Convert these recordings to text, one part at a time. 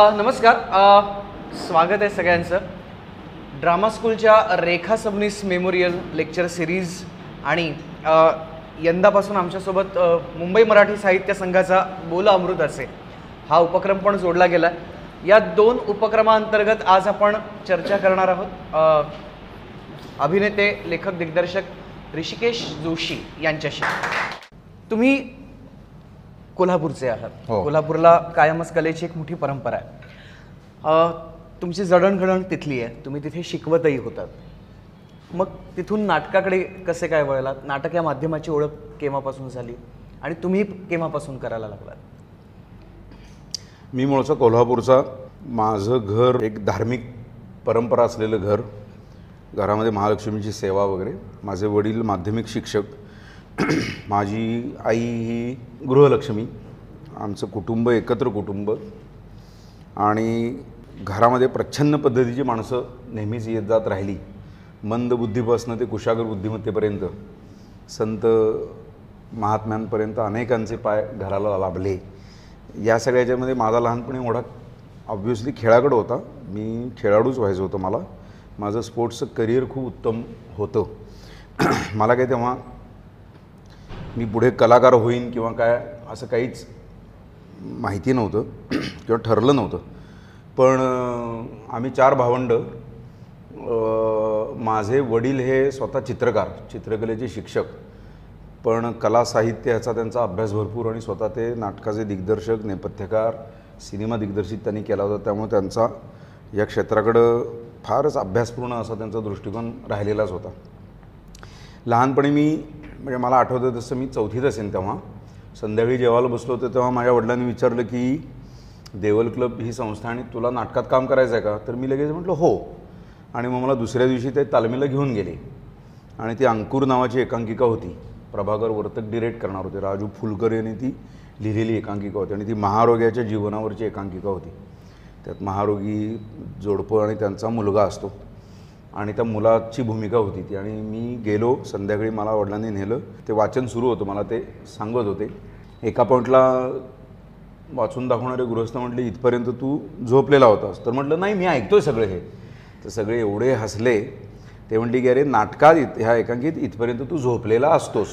नमस्कार. स्वागत आहे सगळ्यांचं. ड्रामा स्कूलच्या Rekha Sabnis memorial lecture series आणि यंदापासून आमच्यासोबत मुंबई मराठी साहित्य संघाचा बोल अमृत असे हा उपक्रम पण जोडला गेला या दोन उपक्रमाअंतर्गत आज आपण चर्चा करणार आहोत. अभिनेते लेखक दिग्दर्शक ऋषिकेश जोशी यांच्याशी. तुम्ही कोल्हापूरचे आहात. हो. कोल्हापूरला कायमच कलेची एक मोठी परंपरा आहे. अ, तुमची जडणघडण तिथली आहे. तुम्ही तिथे शिकवतही होतात. मग तिथून नाटकाकडे कसे काय वळलात? नाटक या माध्यमाची ओळख केव्हापासून झाली? आणि तुम्ही केव्हापासून करायला लागलात? मी मूळचा कोल्हापूरचा माझं घर एक धार्मिक परंपरा असलेलं घर. घरामध्ये महालक्ष्मीची सेवा वगैरे. माझे वडील माध्यमिक शिक्षक. माझी आई ही गृहलक्ष्मी आमचं कुटुंब एकत्र कुटुंब. आणि घरामध्ये प्रच्छन्न पद्धतीची माणसं नेहमीच येत जात राहिली. मंद बुद्धीपासनं ते कुशागर बुद्धिमत्तेपर्यंत संत महात्म्यांपर्यंत अनेकांचे पाय घराला लाभले. या सगळ्याच्यामध्ये माझा लहानपणी मोठा ऑब्व्हियसली खेळाकडं होता. मी खेळाडूच व्हायचं होतं मला. माझं स्पोर्ट्सचं करिअर खूप उत्तम होतं. मला काही तेव्हा मी पुढे कलाकार होईन किंवा काय असं काहीच माहिती नव्हतं किंवा ठरलं नव्हतं. पण आम्ही चार भावंड माझे वडील हे स्वतः चित्रकार चित्रकलेचे शिक्षक. पण कला साहित्य ह्याचा त्यांचा अभ्यास भरपूर आणि स्वतः ते नाटकाचे दिग्दर्शक नेपथ्यकार सिनेमा दिग्दर्शित त्यांनी केला होता. त्यामुळे त्यांचा या क्षेत्राकडं फारच अभ्यासपूर्ण असा त्यांचा दृष्टिकोन राहिलेलाच होता. लहानपणी मी म्हणजे मला आठवतं तसं मी चौथीत असेन तेव्हा. संध्याकाळी जेवायला बसलो होतो तेव्हा माझ्या वडिलांनी विचारलं की देवल क्लब ही संस्था आणि तुला नाटकात काम करायचं आहे का? तर मी लगेच म्हटलं हो. आणि मग मला दुसऱ्या दिवशी ते तालमीला घेऊन गेले. आणि ती अंकुर नावाची एकांकिका होती. प्रभाकर वर्तक डिरेक्ट करणार होते. राजू फुलकर यांनी ती लिहिलेली एकांकिका होती आणि ती महारोग्याच्या जीवनावरची एकांकिका होती. त्यात महारोगी जोडपं आणि त्यांचा मुलगा असतो. आणि त्या मुलाची भूमिका होती ती. आणि मी गेलो संध्याकाळी मला वडिलांनी नेलं. ते वाचन सुरू होतं मला ते सांगत होते. एका पॉईंटला वाचून दाखवणारे गृहस्थ म्हटले इथपर्यंत तू झोपलेला होतास. तर म्हटलं नाही मी ऐकतोय सगळे हे. तर सगळे एवढे हसले. ते म्हणले की अरे नाटकात इत ह्या एकांकित इथपर्यंत तू झोपलेला असतोस.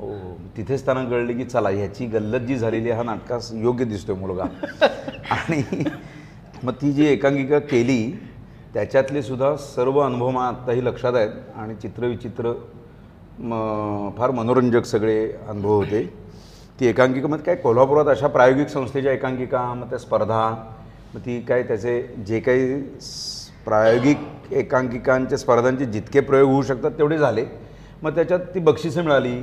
ओ तिथेच त्यांना कळले की चला ह्याची गल्लत जी झालेली हा नाटकास योग्य दिसतोय मुलगा. आणि मग ती जी एकांकिका केली त्याच्यातले सुद्धा सर्व अनुभव मला आत्ताही लक्षात आहेत आणि चित्रविचित्र म फार मनोरंजक सगळे अनुभव होते. ती एकांकिका मग काय कोल्हापुरात अशा प्रायोगिक संस्थेच्या एकांकिका मग त्या स्पर्धा मग ती काय त्याचे जे काही प्रायोगिक एकांकिकांच्या स्पर्धांचे जितके प्रयोग होऊ शकतात तेवढे झाले. मग त्याच्यात ती बक्षिसं मिळाली.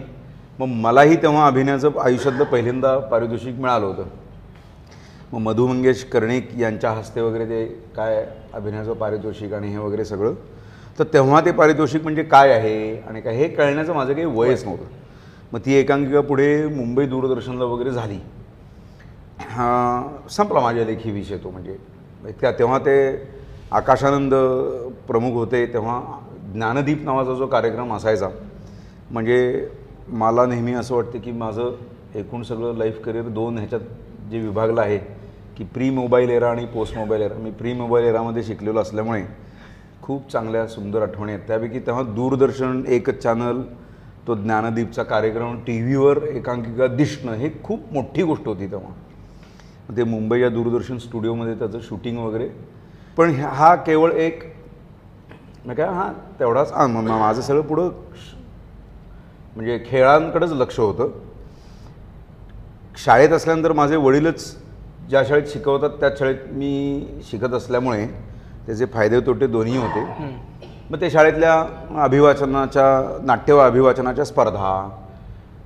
मग मलाही तेव्हा अभिनयाचं आयुष्यातलं पहिल्यांदा पारितोषिक मिळालं होतं. मग मधु मंगेश कर्णिक यांच्या हस्ते वगैरे ते काय अभिनयाचं पारितोषिक आणि हे वगैरे सगळं? तर तेव्हा ते पारितोषिक म्हणजे काय आहे? आणि काय हे कळण्याचं माझं काही वयच नव्हतं. मग ती एकांकिका पुढे मुंबई दूरदर्शनला वगैरे झाली. हा संपला माझ्या लेखी विषय तो म्हणजे. त्या तेव्हा ते आकाशानंद प्रमुख होते तेव्हा ज्ञानदीप नावाचा जो कार्यक्रम असायचा म्हणजे मला नेहमी असं वाटतं की माझं एकूण सगळं लाईफ करिअर दोन ह्याच्यात जे विभागलं आहे की प्री मोबाईल एरा आणि पोस्ट मोबाईल एरा मी प्री मोबाईल एरामध्ये शिकलेलो असल्यामुळे खूप चांगल्या सुंदर आठवणी आहेत. त्यापैकी तेव्हा दूरदर्शन एकच चॅनल तो ज्ञानदीपचा कार्यक्रम टी व्हीवर एकांकिका दिसणं हे खूप मोठी गोष्ट होती तेव्हा. ते मुंबईच्या दूरदर्शन स्टुडिओमध्ये त्याचं शूटिंग वगैरे. पण ह्या- हा केवळ एक म्हणजे काय हा तेवढाच हा, माझं सगळं पुढं म्हणजे खेळांकडेच लक्ष होतं. शाळेत असल्यानंतर माझे वडीलच ज्या शाळेत शिकवतात त्याच शाळेत मी शिकत असल्यामुळे त्याचे फायदे तोटे दोन्ही होते. मग ते शाळेतल्या अभिवाचनाच्या नाट्य अभिवाचनाच्या स्पर्धा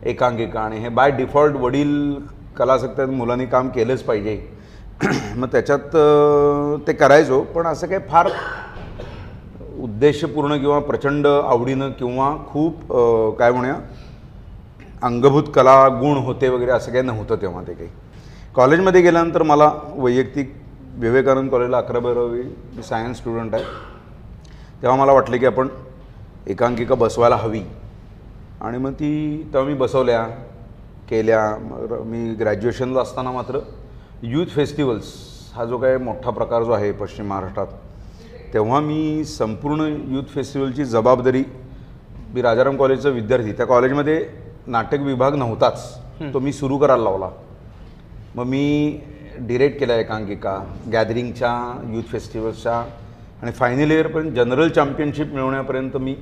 एकांकिका आणि हे बाय डिफॉल्ट वडील कलासक्त मुलांनी काम केलंच पाहिजे. मग त्याच्यात ते करायचो पण असं काही फार उद्देशपूर्ण किंवा प्रचंड आवडीनं किंवा खूप काय म्हणूया अंगभूत कला गुण होते वगैरे असं काही नव्हतं तेव्हा ते काही. कॉलेजमध्ये गेल्यानंतर मला वैयक्तिक विवेकानंद कॉलेजला अकरा बारावी मी सायन्स स्टुडंट आहे. तेव्हा मला वाटलं की आपण एकांकिका बसवायला हवी. आणि मग ती तेव्हा मी बसवल्या केल्या. मी ग्रॅज्युएशनला असताना मात्र यूथ फेस्टिवल्स हा जो काही मोठा प्रकार जो आहे पश्चिम महाराष्ट्रात तेव्हा मी संपूर्ण यूथ फेस्टिवलची जबाबदारी मी राजाराम कॉलेजचा विद्यार्थी. त्या कॉलेजमध्ये नाटक विभाग नव्हताच. तो मी सुरू करायला लावला. मग मी डिरेक्ट केला एकांकिका गॅदरिंगच्या यूथ फेस्टिवल्सच्या आणि फायनल इयरपर्यंत जनरल चॅम्पियनशिप मिळवण्यापर्यंत मी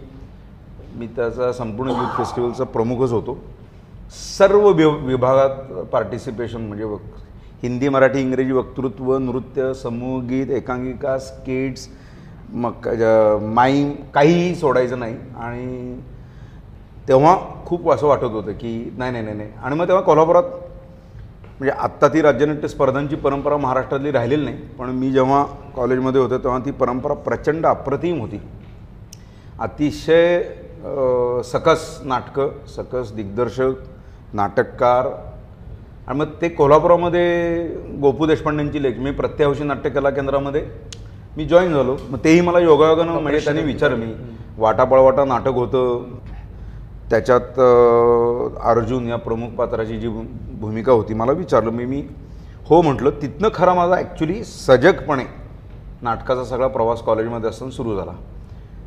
मी त्याचा संपूर्ण यूथ फेस्टिवलचा प्रमुखच होतो. सर्व वि विभागात पार्टिसिपेशन म्हणजे वक् हिंदी मराठी इंग्रजी वक्तृत्व नृत्य समूहगीत एकांकिका स्किट्स मग माईम काहीही सोडायचं नाही. आणि तेव्हा खूप असं वाटत होतं की नाही नाही नाही नाही. आणि मग तेव्हा कोल्हापुरात म्हणजे आत्ता ती राज्यनाट्य स्पर्धांची परंपरा महाराष्ट्रातली राहिलेली नाही पण मी जेव्हा कॉलेजमध्ये होतो तेव्हा ती परंपरा प्रचंड अप्रतिम होती. अतिशय सकस नाटकं सकस दिग्दर्शक नाटककार. आणि मग ते कोल्हापुरामध्ये गोपू देशपांडेंची लेख मी प्रत्याहौशी नाट्य कला केंद्रामध्ये मी जॉईन झालो. मग तेही मला योगायोगानं म्हणजे त्यांनी विचारलं. मी वाटापळवाटा नाटक होतं. त्याच्यात अर्जुन या प्रमुख पात्राची जी भू- भूमिका होती मला विचारलं मी मी हो म्हटलं तिथनं खरा माझा ॲक्च्युली सजगपणे नाटकाचा सगळा प्रवास कॉलेजमध्ये असताना सुरू झाला.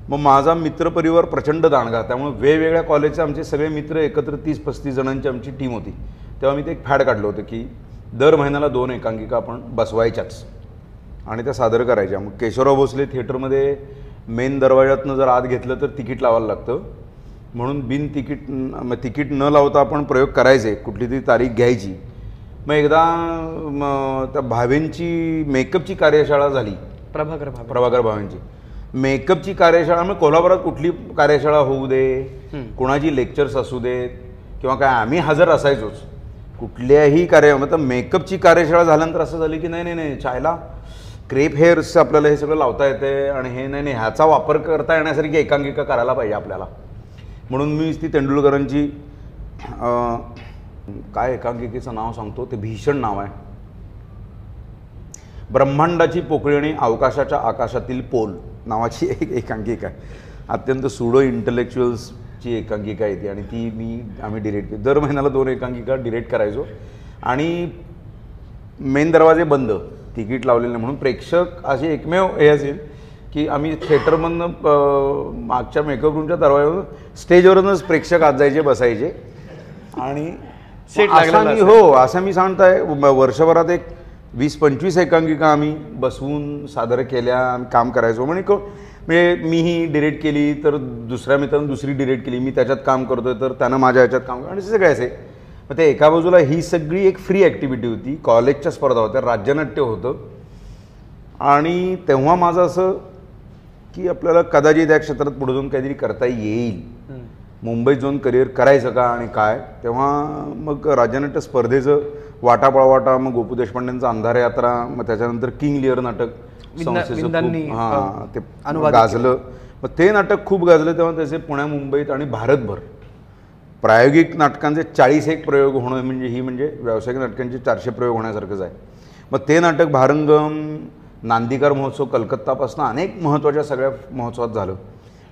मग माझा मित्रपरिवार प्रचंड दांडगा त्यामुळे वेगवेगळ्या कॉलेजचे आमचे सगळे मित्र एकत्र तीस पस्तीस जणांची आमची टीम होती. तेव्हा मी ते एक फॅड काढलं होतं की दर महिन्याला दोन एकांकिका आपण बसवायच्याच आणि त्या सादर करायच्या. मग केशवराव भोसले थिएटरमध्ये मेन दरवाज्यातनं जर आत घेतलं तर तिकीट लावायला लागतं. म्हणून बिन तिकीट मग तिकीट न लावता आपण प्रयोग करायचे कुठली तरी तारीख घ्यायची. मग एकदा म, त्या भावेंची मेकअपची कार्यशाळा झाली. प्रभाकर भावे. प्रभाकर भावेंची. मेकअपची कार्यशाळा मग कोल्हापुरात कुठली कार्यशाळा होऊ दे कोणाची लेक्चर्स असू देत किंवा काय आम्ही हजर असायचोच. कुठल्याही कार्य मतलब मेकअपची कार्यशाळा झाल्यानंतर असं झालं की नाही नाही नाही चायला क्रेप हेअर्स आपल्याला हे सगळं लावता येते आणि हे नाही नाही ह्याचा वापर करता येण्यासारखी एकांकिका करायला पाहिजे आपल्याला. म्हणून मी ती तेंडुलकरांची काय एकांकिकेचं नाव सांगतो ते भीषण नाव आहे. ब्रह्मांडाची पोकळी आणि अवकाशाच्या आकाशातील पोल नावाची एक एकांकिका आहे. अत्यंत सुडो इंटलेक्च्युअल्सची एकांकिका येते आणि ती मी आम्ही डिरेक्ट केली. दर महिन्याला दोन एकांकिका डिरेक्ट करायचो. आणि मेन दरवाजे बंद तिकीट लावलेले म्हणून प्रेक्षक असे एकमेव हे असेल की आम्ही थिएटरमधनं मागच्या मेकअप रूमच्या दरवाज्यावर स्टेजवरूनच प्रेक्षक आत जायचे बसायचे. आणि असा मी हो असं मी सांगताय वर्षभरात एक वीस पंचवीस एकांकिका आम्ही बसवून सादर केल्या काम करायचो. म्हणजे म्हणजे मीही डिरेक्ट केली तर दुसऱ्या मित्रानं दुसरी डिरेक्ट केली मी त्याच्यात काम करतोय तर त्यानं माझ्या ह्याच्यात काम आणि सगळे असे. मग ते एका बाजूला ही सगळी एक फ्री ॲक्टिव्हिटी होती. कॉलेजच्या स्पर्धा होत्या राज्यनाट्य होतं. आणि तेव्हा माझं असं की आपल्याला कदाचित या क्षेत्रात पुढे जाऊन काहीतरी करता येईल. मुंबईत जाऊन करिअर करायचं का आणि काय? तेव्हा मग राज्यनाट्य स्पर्धेचं वाटा पळवाटा मग गोपू देशपांडेंचं अंधार यात्रा मग त्याच्यानंतर किंग लिअर नाटक संस्थेचं हां ते गाजलं. मग ते नाटक खूप गाजलं तेव्हा त्याचे पुण्या मुंबईत आणि भारतभर. प्रायोगिक नाटकांचे चाळीस एक प्रयोग होणं म्हणजे ही म्हणजे व्यावसायिक नाटकांचे चारशे प्रयोग होण्यासारखंच आहे. मग ते नाटक भारंगम नांदीकर महोत्सव कलकत्तापासून अनेक महत्त्वाच्या सगळ्या महोत्सवात झालं.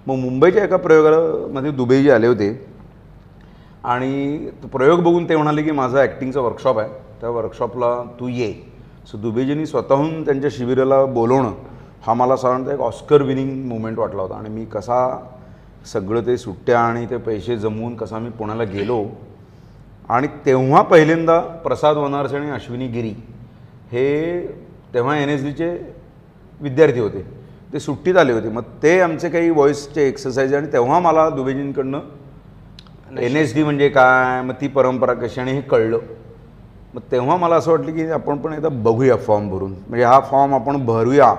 मग मुंबईच्या एका प्रयोगामध्ये दुबईजी आले होते. आणि तो प्रयोग बघून ते म्हणाले की माझा ॲक्टिंगचा वर्कशॉप आहे. त्या वर्कशॉपला तू ये. सो दुबेजींनी स्वतःहून त्यांच्या शिबिराला बोलवणं हा मला साधारणतः एक ऑस्कर विनिंग मुवमेंट वाटला होता. आणि मी कसा सगळं ते सुट्ट्या आणि ते पैसे जमवून कसा मी पुण्याला गेलो. आणि तेव्हा पहिल्यांदा प्रसाद वनारसे आणि अश्विनी गिरी हे तेव्हा एन एस डीचे विद्यार्थी होते. ते सुट्टीत आले होते. मग ते आमचे काही व्हॉईसचे एक्सरसाइज आणि तेव्हा मला दुबेजींकडनं एन एस डी म्हणजे काय मग ती परंपरा कशी आणि हे कळलं. मग तेव्हा मला असं वाटलं की आपण पण एकदा बघूया फॉर्म भरून. म्हणजे हा फॉर्म आपण भरूया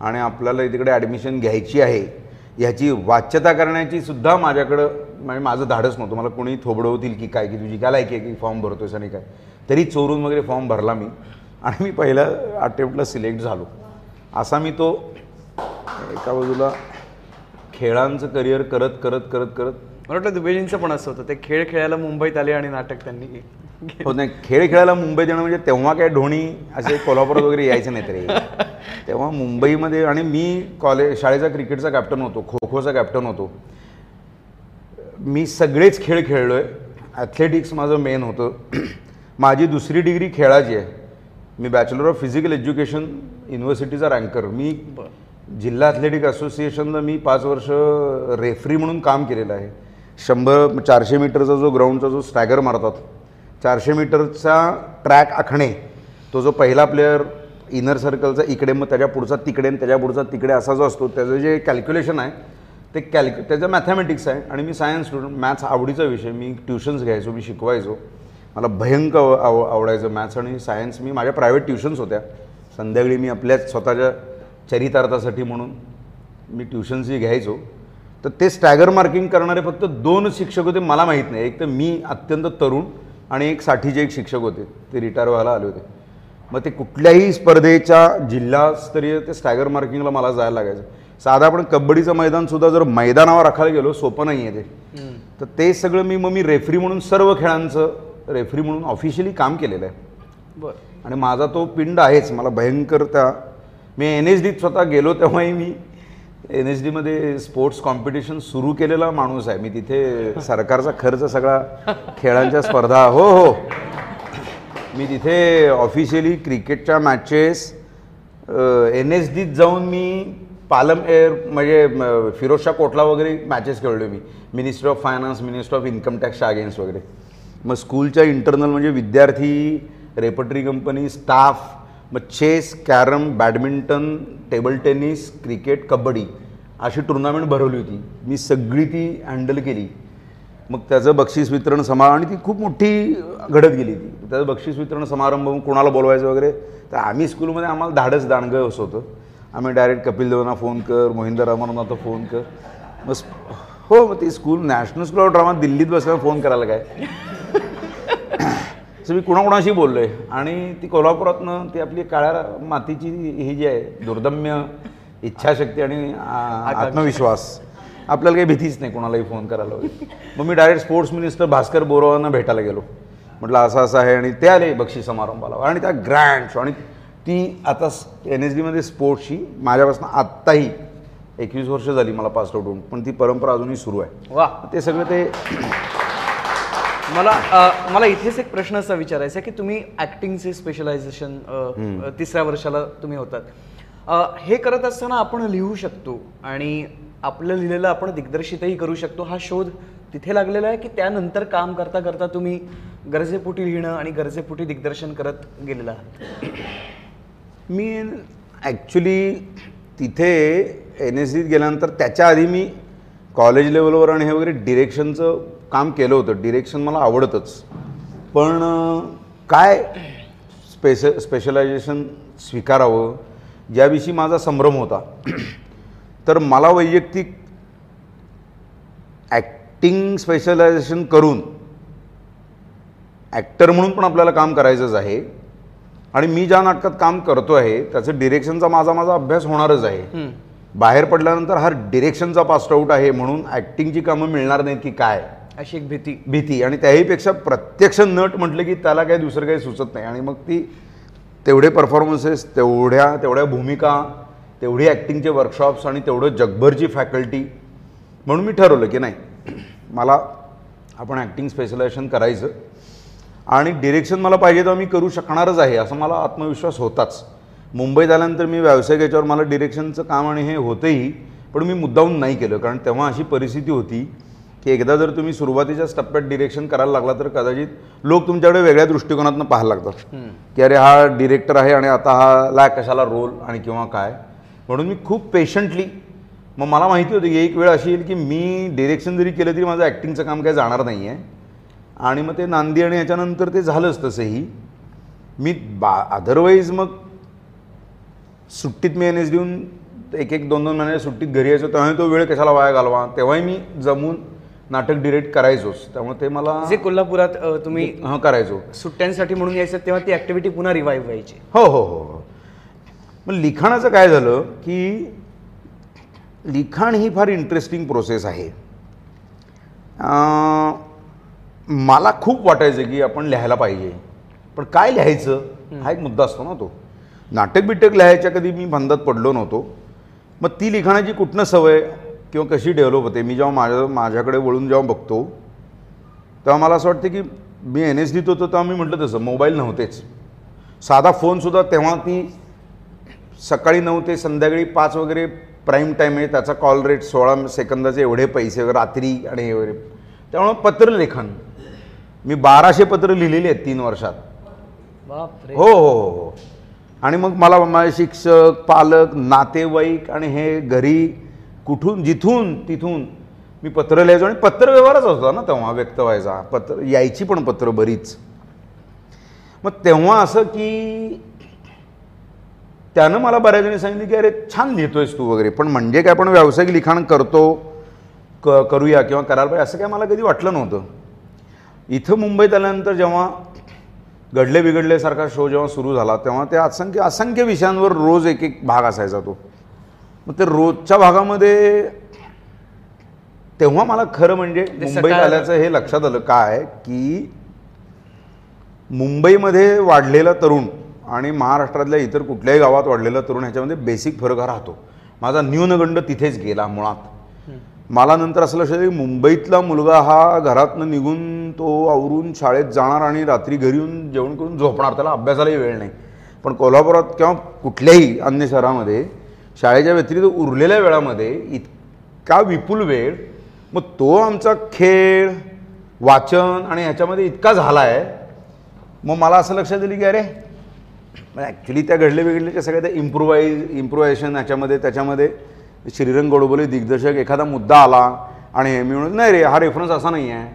आणि आपल्याला तिकडे ॲडमिशन घ्यायची आहे ह्याची वाच्यता करण्याची सुद्धा माझ्याकडं म्हणजे माझं धाडस नव्हतं. मला कोणी थोबडवतील की काय की तुझी काय लायकी आहे की फॉर्म भरतोयस आणि काय. तरी चोरून वगैरे फॉर्म भरला मी. आणि मी पहिल्या अटेम्प्टला सिलेक्ट झालो. असा मी तो एका बाजूला खेळांचं करिअर करत करत करत करत मला वाटतं दुबेजींचं पण असं होतं. ते खेळ खेळायला मुंबईत आले आणि नाटक त्यांनी हो नाही खेळ खेळायला मुंबईत येणं म्हणजे तेव्हा काय धोनी असे कोल्हापुरात वगैरे यायचे नाहीत रे. तेव्हा मुंबईमध्ये आणि मी कॉलेज शाळेचा क्रिकेटचा कॅप्टन होतो खो खोचा कॅप्टन होतो. मी सगळेच खेळ खेळलो आहे ॲथलेटिक्स माझं मेन होतं. माझी दुसरी डिग्री खेळाची आहे. मी बॅचलर ऑफ फिजिकल एज्युकेशन युनिव्हर्सिटीचा रँकर मी जिल्हा ॲथलेटिक असोसिएशनला मी पाच वर्ष रेफरी म्हणून काम केलेलं आहे. शंभर चारशे मीटरचा जो ग्राउंडचा जो स्टॅगर मारतात चारशे मीटरचा ट्रॅक आखणे तो जो पहिला प्लेअर इनर सर्कलचा इकडे मग त्याच्या पुढचा तिकडे आणि त्याच्या पुढचा तिकडे असा जो असतो त्याचं जे कॅल्क्युलेशन आहे ते कॅल्क्यु त्याचं मॅथमॅटिक्स आहे. आणि मी सायन्स स्टुडंट मॅथ्स आवडीचा विषय मी ट्युशन्स घ्यायचो मी शिकवायचो. मला भयंकर आव आव आवडायचं मॅथ्स आणि सायन्स मी माझ्या प्रायव्हेट ट्युशन्स होत्या. संध्याकाळी मी आपल्याच स्वतःच्या चरितार्थासाठी म्हणून मी ट्युशन्सही घ्यायचो. तर ते स्टॅगर मार्किंग करणारे फक्त दोन शिक्षक होते मला माहीत नाही. एक तर मी अत्यंत तरुण आणि एक साठीचे एक शिक्षक होते. ते रिटायर व्हायला आले होते. मग ते कुठल्याही स्पर्धेच्या जिल्हास्तरीय ते स्टॅगर मार्किंगला मला जायला लागायचं. साधा आपण कबड्डीचं मैदानसुद्धा जर मैदानावर राखायला गेलो सोपं नाही आहे ते तर ते सगळं मी मग मी रेफरी म्हणून सर्व खेळांचं रेफरी म्हणून ऑफिशियली काम केलेलं आहे. बरं. आणि माझा तो पिंड आहेच मला भयंकर त्या मी एन एच डीत स्वतः गेलो तेव्हाही मी एन एच डीमध्ये स्पोर्ट्स कॉम्पिटिशन सुरू केलेला माणूस आहे. मी तिथे सरकारचा खर्च सगळा खेळांच्या स्पर्धा हो हो. मी तिथे ऑफिशियली क्रिकेटच्या मॅचेस एन एच डीत जाऊन मी पालम एअर म्हणजे म, फिरोजशाह कोटला वगैरे मॅचेस खेळलो मी. Ministry of finance ministry of income टॅक्सच्या अगेन्स्ट वगैरे. मग स्कूलच्या इंटरनल म्हणजे विद्यार्थी रेपटरी कंपनी स्टाफ मग chess carrom badminton table tennis cricket kabaddi अशी टुर्नामेंट भरवली होती. मी सगळी ती हँडल केली. मग त्याचं बक्षीस वितरण समारंभ आणि ती खूप मोठी घडत गेली ती. त्याचं बक्षीस वितरण समारंभ कोणाला बोलवायचं वगैरे? तर आम्ही स्कूलमध्ये आम्हाला धाडस दांडगं असं होतं. आम्ही डायरेक्ट कपिल देवांना फोन कर मोहिंदर रहमानना फोन कर. मग हो मग ती school national school of drama दिल्लीत बसल्यावर फोन करायला काय? असं मी कुणाकुणाशी बोललो आहे आणि ती कोल्हापुरातनं ती आपली काळ्या मातीची ही जी आहे दुर्दम्य इच्छाशक्ती आणि आत्मविश्वास आपल्याला काही भीतीच नाही कोणालाही फोन करायला मग मी डायरेक्ट स्पोर्ट्स मिनिस्टर भास्कर बोरावांना भेटायला गेलो. म्हटलं असं असं आहे आणि ते आले बक्षीस समारंभाला. आणि त्या ग्रँड शो आणि ती आता एन एस डीमध्ये स्पोर्ट्सची माझ्यापासून आत्ताही एकवीस वर्ष झाली मला पास आउट होऊन पण ती परंपरा अजूनही सुरू आहे. वा. ते सगळं ते मला अ, मला इथेच एक प्रश्न असा विचारायचा आहे की तुम्ही ॲक्टिंगचे स्पेशलायझेशन तिसऱ्या वर्षाला तुम्ही होतात. अ, हे करत असताना आपण लिहू शकतो आणि आपलं लिहिलेलं आपण दिग्दर्शितही करू शकतो. हा शोध तिथे लागलेला आहे की त्यानंतर काम करता करता तुम्ही गरजेपोटी लिहिणं आणि गरजेपोटी दिग्दर्शन करत गेलेला आहात? मी ॲक्च्युली तिथे एन एस डीत गेल्यानंतर त्याच्या आधी मी कॉलेज लेवलवर आणि हे वगैरे डिरेक्शनचं काम केलं होतं. डिरेक्शन मला आवडतंच. पण काय स्पेश स्पेशलायझेशन स्वीकारावं? याविषयी माझा संभ्रम होता. तर मला वैयक्तिक ॲक्टिंग स्पेशलायझेशन करून ॲक्टर म्हणून पण आपल्याला काम करायचंच आहे. आणि मी ज्या नाटकात काम करतो आहे त्याचं डिरेक्शनचा माझा माझा अभ्यास होणारच आहे. बाहेर पडल्यानंतर हा डिरेक्शनचा पास्ट आऊट आहे म्हणून ॲक्टिंगची कामं मिळणार नाहीत की काय. अशी एक भीती. भीती. आणि त्याहीपेक्षा प्रत्यक्ष नट म्हटलं की त्याला काही दुसरं काही सुचत नाही. आणि मग ती तेवढे परफॉर्मन्सेस तेवढ्या तेवढ्या भूमिका तेवढी ॲक्टिंगचे वर्कशॉप्स आणि तेवढं जगभरची फॅकल्टी म्हणून मी ठरवलं की नाही मला आपण ॲक्टिंग स्पेशलायझेशन करायचं. आणि डिरेक्शन मला पाहिजे तेव्हा मी करू शकणारच आहे असा मला आत्मविश्वास होताच. मुंबईत आल्यानंतर मी व्यावसायिक याच्यावर मला डिरेक्शनचं काम आणि हे होतंही पण मी मुद्दाहून नाही केलं. कारण तेव्हा अशी परिस्थिती होती की एकदा जर तुम्ही सुरुवातीच्याच टप्प्यात डिरेक्शन करायला लागला तर कदाचित लोक तुमच्याकडे वेगळ्या दृष्टिकोनातून पाहायला लागतात. की अरे हा डिरेक्टर आहे आणि आता हा ला कशाला रोल आणि किंवा काय. म्हणून मी खूप पेशंटली मग मला माहिती होतं की एक वेळ अशी येईल की मी डिरेक्शन जरी केलं तरी माझं ॲक्टिंगचं काम काही जाणार नाही आहे आणि मग ते नांदी आणि याच्यानंतर ते झालंच तसंही. मी बा अदरवाईज मग सुट्टीत मी एन एस देऊन एक एक दोन दोन महिने सुट्टीत घरी यायचो तेव्हा तो वेळ कशाला वाया घालवा? तेव्हाही मी जमून नाटक डिरेक्ट करायचोच. त्यामुळे ते मला जे कोल्हापुरात अ, तुम्ही हां करायचो. सुट्ट्यांसाठी म्हणून यायचं तेव्हा ती ऍक्टिव्हिटी पुन्हा रिवाईव्ह व्हायची. हो हो हो हो. मग लिखाणाचं काय झालं की लिखाण ही फार इंटरेस्टिंग प्रोसेस आहे. अं, मला खूप वाटायचं की आपण लिहायला पाहिजे. पण काय लिहायचं? हा एक मुद्दा असतो ना तो. नाटक बिटक लिहायच्या कधी मी बंधात पडलो नव्हतो. मग ती लिखाणाची कुठनं सवय किंवा कशी डेव्हलप होते? मी जेव्हा माझ्या माझ्याकडे वळून जेव्हा बघतो तेव्हा मला असं वाटतं की मी एन एस डीत होतो तेव्हा मी म्हटलं तसं मोबाईल नव्हतेच. साधा फोनसुद्धा तेव्हा ती सकाळी नऊ ते संध्याकाळी पाच वगैरे प्राईम टाईम आहे त्याचा कॉल रेट सोळा सेकंदाचे एवढे पैसे वगैरे रात्री आणि हे वगैरे. त्यामुळं पत्रलेखन. मी बाराशे पत्र लिहिलेली आहेत तीन वर्षात. हो हो हो हो. आणि मग मला माझे शिक्षक पालक नातेवाईक आणि हे घरी कुठून जिथून तिथून मी पत्र लिहायचो आणि पत्र व्यवहारच होता ना तेव्हा व्यक्त व्हायचा. पत्र यायची पण पत्र बरीच. मग तेव्हा असं की त्यानं मला बऱ्याच जणी सांगितलं की अरे छान लिहितोयस तू वगैरे पण म्हणजे काय आपण व्यावसायिक लिखाण करतो क करूया किंवा करायला पाहिजे असं काय मला कधी वाटलं नव्हतं. इथं मुंबईत आल्यानंतर जेव्हा घडले बिघडलेसारखा शो जेव्हा सुरू झाला तेव्हा ते असंख्य असंख्य विषयांवर रोज एक एक भाग असायचा तो. मग ते रोजच्या भागामध्ये तेव्हा मला खरं म्हणजे मुंबईत आल्याचं हे लक्षात आलं. काय? की मुंबईमध्ये वाढलेला तरुण आणि महाराष्ट्रातल्या इतर कुठल्याही गावात वाढलेला तरुण ह्याच्यामध्ये बेसिक फरक हा राहतो. माझा न्यूनगंड तिथेच गेला मुळात. मला नंतर असं लक्षात आलं की मुंबईतला मुलगा हा घरातनं निघून तो आवरून शाळेत जाणार आणि रात्री घरी येऊन जेवण करून झोपणार. त्याला अभ्यासालाही वेळ नाही. पण कोल्हापुरात किंवा कुठल्याही अन्य शहरामध्ये शाळेच्या व्यतिरिक्त उरलेल्या वेळामध्ये इतका विपुल वेळ मग तो आमचा खेळ वाचन आणि ह्याच्यामध्ये इतका झाला आहे मग मला असं लक्षात आलं की अरे ॲक्च्युली त्या घडले बिघडल्याच्या सगळ्या त्या इम्प्रुवाईज इम्प्रुव्हायझेशन ह्याच्यामध्ये त्याच्यामध्ये श्रीरंग गोडबोले दिग्दर्शक एखादा मुद्दा आला आणि मी म्हणून नाही रे हा रेफरन्स असा नाही आहे.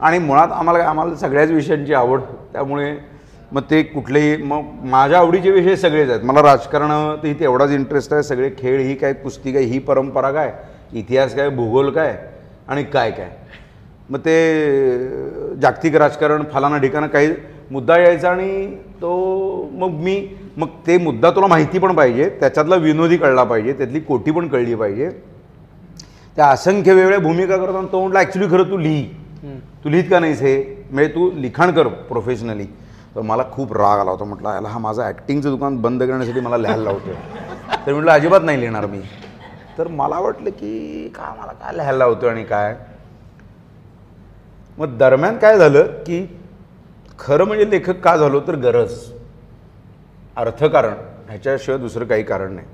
आणि मुळात आम्हाला काय आम्हाला सगळ्याच विषयांची आवड त्यामुळे मग ते कुठलेही मग माझ्या आवडीचे विषय सगळेच आहेत. मला राजकारणातही तेवढाच इंटरेस्ट आहे सगळे खेळ ही काय कुस्ती काय ही परंपरा काय इतिहास काय भूगोल काय आणि काय काय. मग ते जागतिक राजकारण फलाना ठिकाणं काही मुद्दा यायचा आणि तो मग मी मग ते मुद्दा तुला माहिती पण पाहिजे त्याच्यातला विनोदी कळला पाहिजे त्यातली कोटी पण कळली पाहिजे. त्या असंख्य वेगळ्या भूमिका करताना तो म्हटलं ॲक्च्युली खरं तू लिही. तू लिहित का नाहीस हे? म्हणजे तू लिखाण कर प्रोफेशनली तर मला खूप राग आला होता. म्हटलं याला हा माझं ॲक्टिंगचं दुकान बंद करण्यासाठी मला लिहायला लावतो तर म्हटलं अजिबात नाही लिहिणार मी. तर मला वाटलं की का मला काय लिहायला लावतो आणि काय? मग दरम्यान काय झालं की खरं म्हणजे लेखक का झालो तर गरज. अर्थकारण ह्याच्याशिवाय दुसरं काही कारण नाही.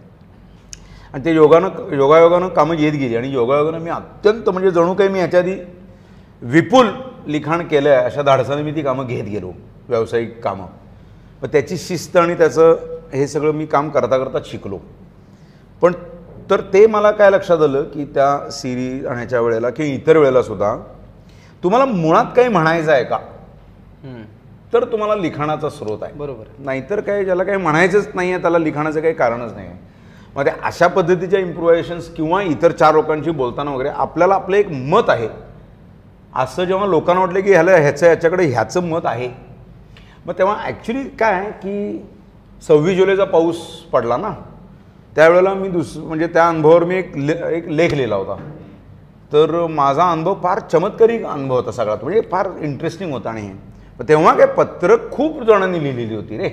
आणि ते योगानं योगायोगानं कामं येत गेली. आणि योगायोगानं मी अत्यंत म्हणजे जणू काही मी ह्याच्या आधी विपुल लिखाण केलं आहे अशा धाडसाने मी ती कामं घेत गेलो व्यावसायिक कामं. मग त्याची शिस्त आणि त्याचं हे सगळं मी काम करता करता शिकलो. पण तर ते मला काय लक्षात आलं की त्या सिरीज आणायच्या वेळेला किंवा इतर वेळेला सुद्धा तुम्हाला मुळात काही म्हणायचं आहे का? तर तुम्हाला लिखाणाचा स्रोत आहे बरोबर. नाहीतर काय ज्याला काही म्हणायचंच नाही आहे त्याला लिखाणाचं काही कारणच नाही आहे मग ते अशा पद्धतीच्या इम्प्रुव्हायशन्स किंवा इतर चार लोकांशी बोलताना वगैरे आपल्याला आपलं एक मत आहे असं जेव्हा लोकांना वाटलं की ह्याला ह्याचं ह्याच्याकडे ह्याचं मत आहे मग तेव्हा ॲक्च्युली काय आहे की सव्वीस जुलैचा पाऊस पडला ना त्यावेळेला मी दुस म्हणजे त्या अनुभवावर मी एक ले एक लेख लिहिला होता तर माझा अनुभव फार चमत्कारी अनुभव होता सगळा तो. म्हणजे फार इंटरेस्टिंग होता आणि हे. तेव्हा काय पत्र खूप जणांनी लिहिलेली होती रे.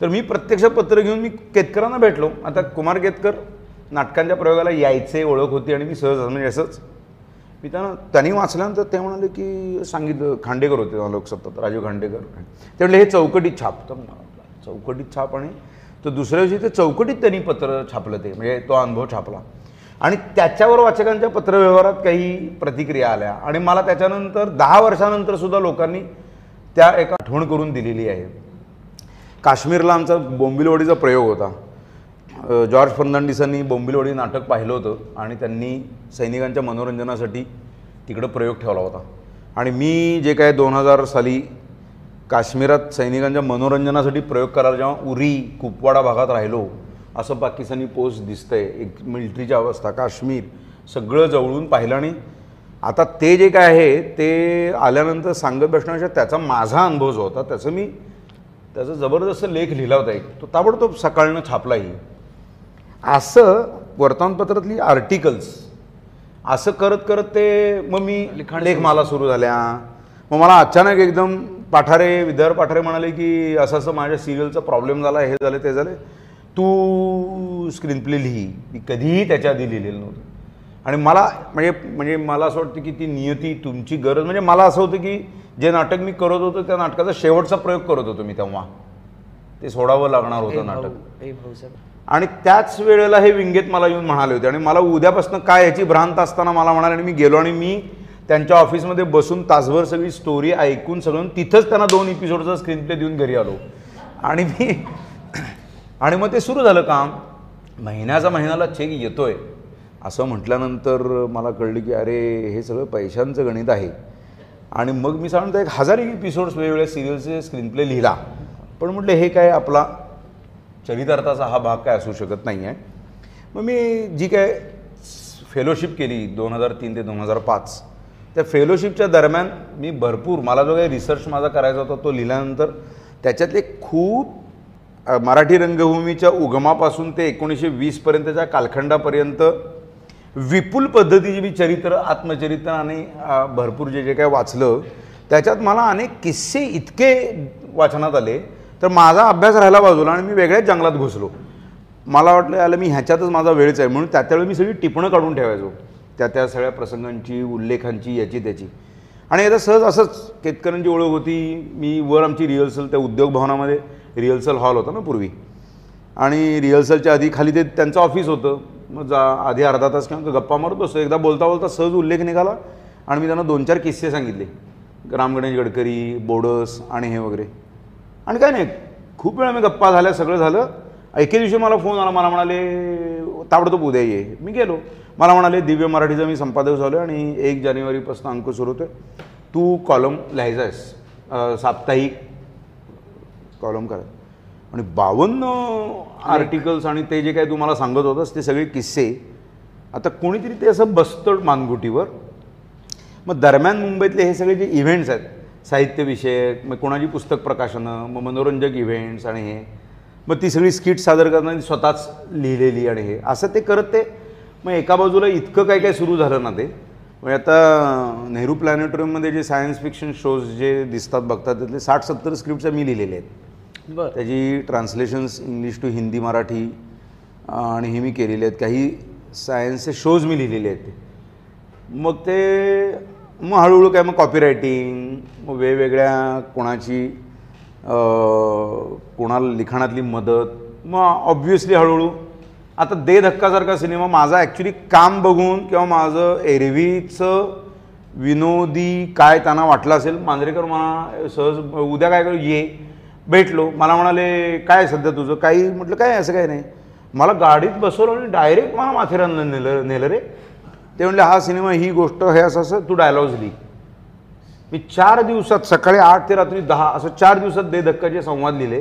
तर मी प्रत्यक्ष पत्र घेऊन मी केतकरांना भेटलो. आता कुमार केतकर नाटकांच्या प्रयोगाला यायचे ओळख होती आणि मी सहज म्हणजे असंच. मी त्यांना त्यांनी वाचल्यानंतर ते म्हणाले की सांगितलं खांडेकर होते लोकसत्तात राजीव खांडेकर. ते म्हणले हे चौकटीत छाप. तर चौकटीत छाप आणि तर दुसऱ्या दिवशी ते चौकटीत त्यांनी पत्र छापलं ते म्हणजे तो अनुभव छापला. आणि त्याच्यावर वाचकांच्या पत्रव्यवहारात काही प्रतिक्रिया आल्या. आणि मला त्याच्यानंतर दहा वर्षानंतर सुद्धा लोकांनी त्या एक आठवण करून दिलेली आहे. काश्मीरला आमचा बोंबिलवाडीचा प्रयोग होता. जॉर्ज फर्नांडिसांनी बोंबिलवाडी नाटक पाहिलं होतं आणि त्यांनी सैनिकांच्या मनोरंजनासाठी तिकडं प्रयोग ठेवला होता. आणि मी जे काय दोन हजार साली काश्मीरात सैनिकांच्या मनोरंजनासाठी प्रयोग करायला जेव्हा उरी कुपवाडा भागात राहिलो असं पाकिस्तानी पोस्ट दिसतंय एक मिलिटरीची अवस्था काश्मीर सगळं जवळून पाहिलं आणि आता ते जे काय आहे ते आल्यानंतर सांगत बसण्यापेक्षा त्याचा माझा अनुभव जो होता त्याचं मी त्याचा जबरदस्त लेख लिहिला होता एक. तो ताबडतोब सकाळनं छापलाही असं वर्तमानपत्रातली आर्टिकल्स असं करत करत ते मग मी लिखाण लेखमाला सुरू. झाल्या. मग मला अचानक एकदम पाठारे विद्यार पाठारे म्हणाले की असं असं माझ्या सिरियलचा प्रॉब्लेम झाला हे झालं ते झाले. तू स्क्रीन प्ले लिही. मी कधीही त्याच्या आधी लिहिलेलं नव्हतं. आणि मला म्हणजे म्हणजे मला असं वाटतं की ती नियती तुमची गरज म्हणजे मला असं होतं की जे नाटक मी करत होतो त्या नाटकाचा शेवटचा प्रयोग करत होतो मी तेव्हा. ते सोडावं लागणार होतं नाटक. आणि त्याच वेळेला हे विंगेत मला येऊन म्हणाले होते. आणि मला उद्यापासून काय याची भ्रांत असताना मला म्हणाले आणि मी गेलो आणि मी त्यांच्या ऑफिसमध्ये बसून तासभर सगळी स्टोरी ऐकून सगळं तिथंच त्यांना दोन एपिसोडचा स्क्रीन प्ले देऊन घरी आलो. आणि मी आणि मग ते सुरू झालं काम. महिन्याचा महिन्याला चेक येतोय. असं म्हटल्यानंतर मला कळलं की अरे हे सगळं पैशांचं गणित आहे. आणि मग मी सांगतो एक हजार एपिसोड्स वेगवेगळ्या सिरियलचे स्क्रीनप्ले लिहिला. पण म्हटलं हे काय आपला चरितार्थाचा हा भाग काय असू शकत नाही आहे मग मी जी काय फेलोशिप केली दोन हजार तीन ते दोन हजार पाच त्या फेलोशिपच्या दरम्यान मी भरपूर मला जो काही रिसर्च माझा करायचा होता तो लिहिल्यानंतर त्याच्यातले खूप मराठी रंगभूमीच्या उगमापासून ते एकोणीसशे वीसपर्यंतच्या कालखंडापर्यंत विपुल पद्धतीची मी चरित्र आत्मचरित्र आणि भरपूर जे जे काय वाचलं त्याच्यात मला अनेक किस्से इतके वाचनात आले तर माझा अभ्यास राहिला बाजूला आणि मी वेगळ्याच जंगलात घुसलो. मला वाटलं आलं मी ह्याच्यातच माझा वेळच आहे म्हणून त्या त्यावेळी मी सगळी टिपणं काढून ठेवायचो. त्या त्या सगळ्या प्रसंगांची उल्लेखांची याची त्याची. आणि आता सहज असंच केतकरांची ओळख होती मी वर आमची रिहर्सल त्या उद्योग भवनामध्ये रिहर्सल हॉल होता ना पूर्वी. आणि रिहर्सलच्या आधी खाली ते त्यांचं ऑफिस होतं. मग जा आधी अर्धा तास किंवा गप्पा मारत असतो एकदा बोलता बोलता सहज उल्लेख निघाला आणि मी त्यांना दोन चार किस्से सांगितले. राम गणेश गडकरी बोडस आणि हे वगैरे. आणि काय नाही खूप वेळा मी गप्पा झाल्या सगळं झालं. एके दिवशी मला फोन आला मला म्हणाले ताबडतोब उद्या ये. मी गेलो. मला म्हणाले दिव्य मराठीचा मी संपादक झालो आणि एक जानेवारीपासून अंक सुरू होतोय. तू कॉलम लिहायचा आहेस. साप्ताहिक कॉलम करा. आणि बावन्न आर्टिकल्स आणि ते जे काही तुम्हाला सांगत होतंस ते सगळे किस्से. आता कोणीतरी ते असं बसतं मानगुटीवर. मग दरम्यान मुंबईतले हे सगळे जे इव्हेंट्स आहेत साहित्यविषयक मग कोणाची पुस्तक प्रकाशनं मग मनोरंजक इव्हेंट्स आणि हे मग ती सगळी स्किट सादर करताना स्वतःच लिहिलेली आणि हे. असं ते करत ते. मग एका बाजूला इतकं काय काय सुरू झालं ना ते. म्हणजे आता नेहरू प्लॅनेटोरियममध्ये जे सायन्स फिक्शन शोज जे दिसतात बघतात त्यातले साठ सत्तर स्क्रिप्टच्या मी लिहिलेले आहेत. त्याची translations English to Hindi Marathi आणि हे मी केलेले आहेत. काही सायन्सचे शोज मी लिहिलेले आहेत. मग ते मग हळूहळू काय मग कॉपीरायटिंग मग वेगवेगळ्या कोणाची कोणाला लिखाणातली मदत मग ऑब्व्हियसली हळूहळू. आता दे धक्कासारखा सिनेमा माझा ॲक्च्युली काम बघून किंवा माझं एरवीचं विनोदी काय त्यांना वाटलं असेल मांजरेकर मला सहज उद्या काय करू ये. भेटलो. मला म्हणाले काय सध्या तुझं? काही? म्हटलं काय असं काही नाही. मला गाडीत बसवलं आणि डायरेक्ट मला माथेरानला नेलं नेलं रे. ते म्हणले हा सिनेमा ही गोष्ट हे असं असं तू डायलॉग्स लिही. मी चार दिवसात सकाळी आठ ते रात्री दहा असं चार दिवसात दे धक्काचे संवाद लिहिले.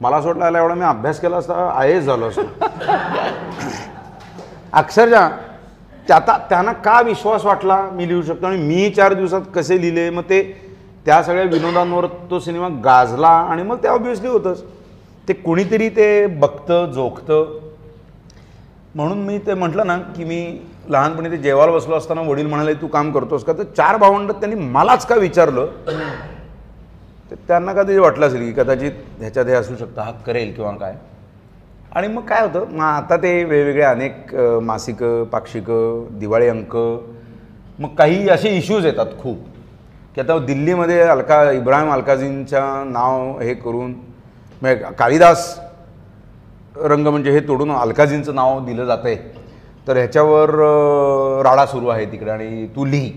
मला असं वाटलं आला एवढा मी अभ्यास केला असता आय एस झालो असतो. अक्षरशः त्या आता त्यांना का विश्वास वाटला मी लिहू शकतो. आणि मी चार दिवसात कसे लिहिले मग ते त्या सगळ्या विनोदांवर तो सिनेमा गाजला आणि मग ते ऑब्व्हियसली होतंच. ते कुणीतरी ते बघतं जोखतं. म्हणून मी ते म्हटलं ना की मी लहानपणी ते जेवायला बसलो असताना वडील म्हणाले तू काम करतोस का? तर चार भावंड त्यांनी मलाच का विचारलं? तर त्यांना कधी वाटलं असेल की कदाचित ह्याच्यात हे असू शकतं हा करेल किंवा काय? आणि मग काय होतं मग आता ते वेगवेगळे अनेक मासिकं पाक्षिकं दिवाळी अंक मग काही असे इश्यूज येतात खूप. की आता दिल्लीमध्ये अलका इब्राहिम अलकाजींच्या नाव हे करून म्हणजे कालिदास रंग म्हणजे हे तोडून अलकाजींचं नाव दिलं जातं आहे तर ह्याच्यावर राडा सुरू आहे तिकडे आणि तू लिही.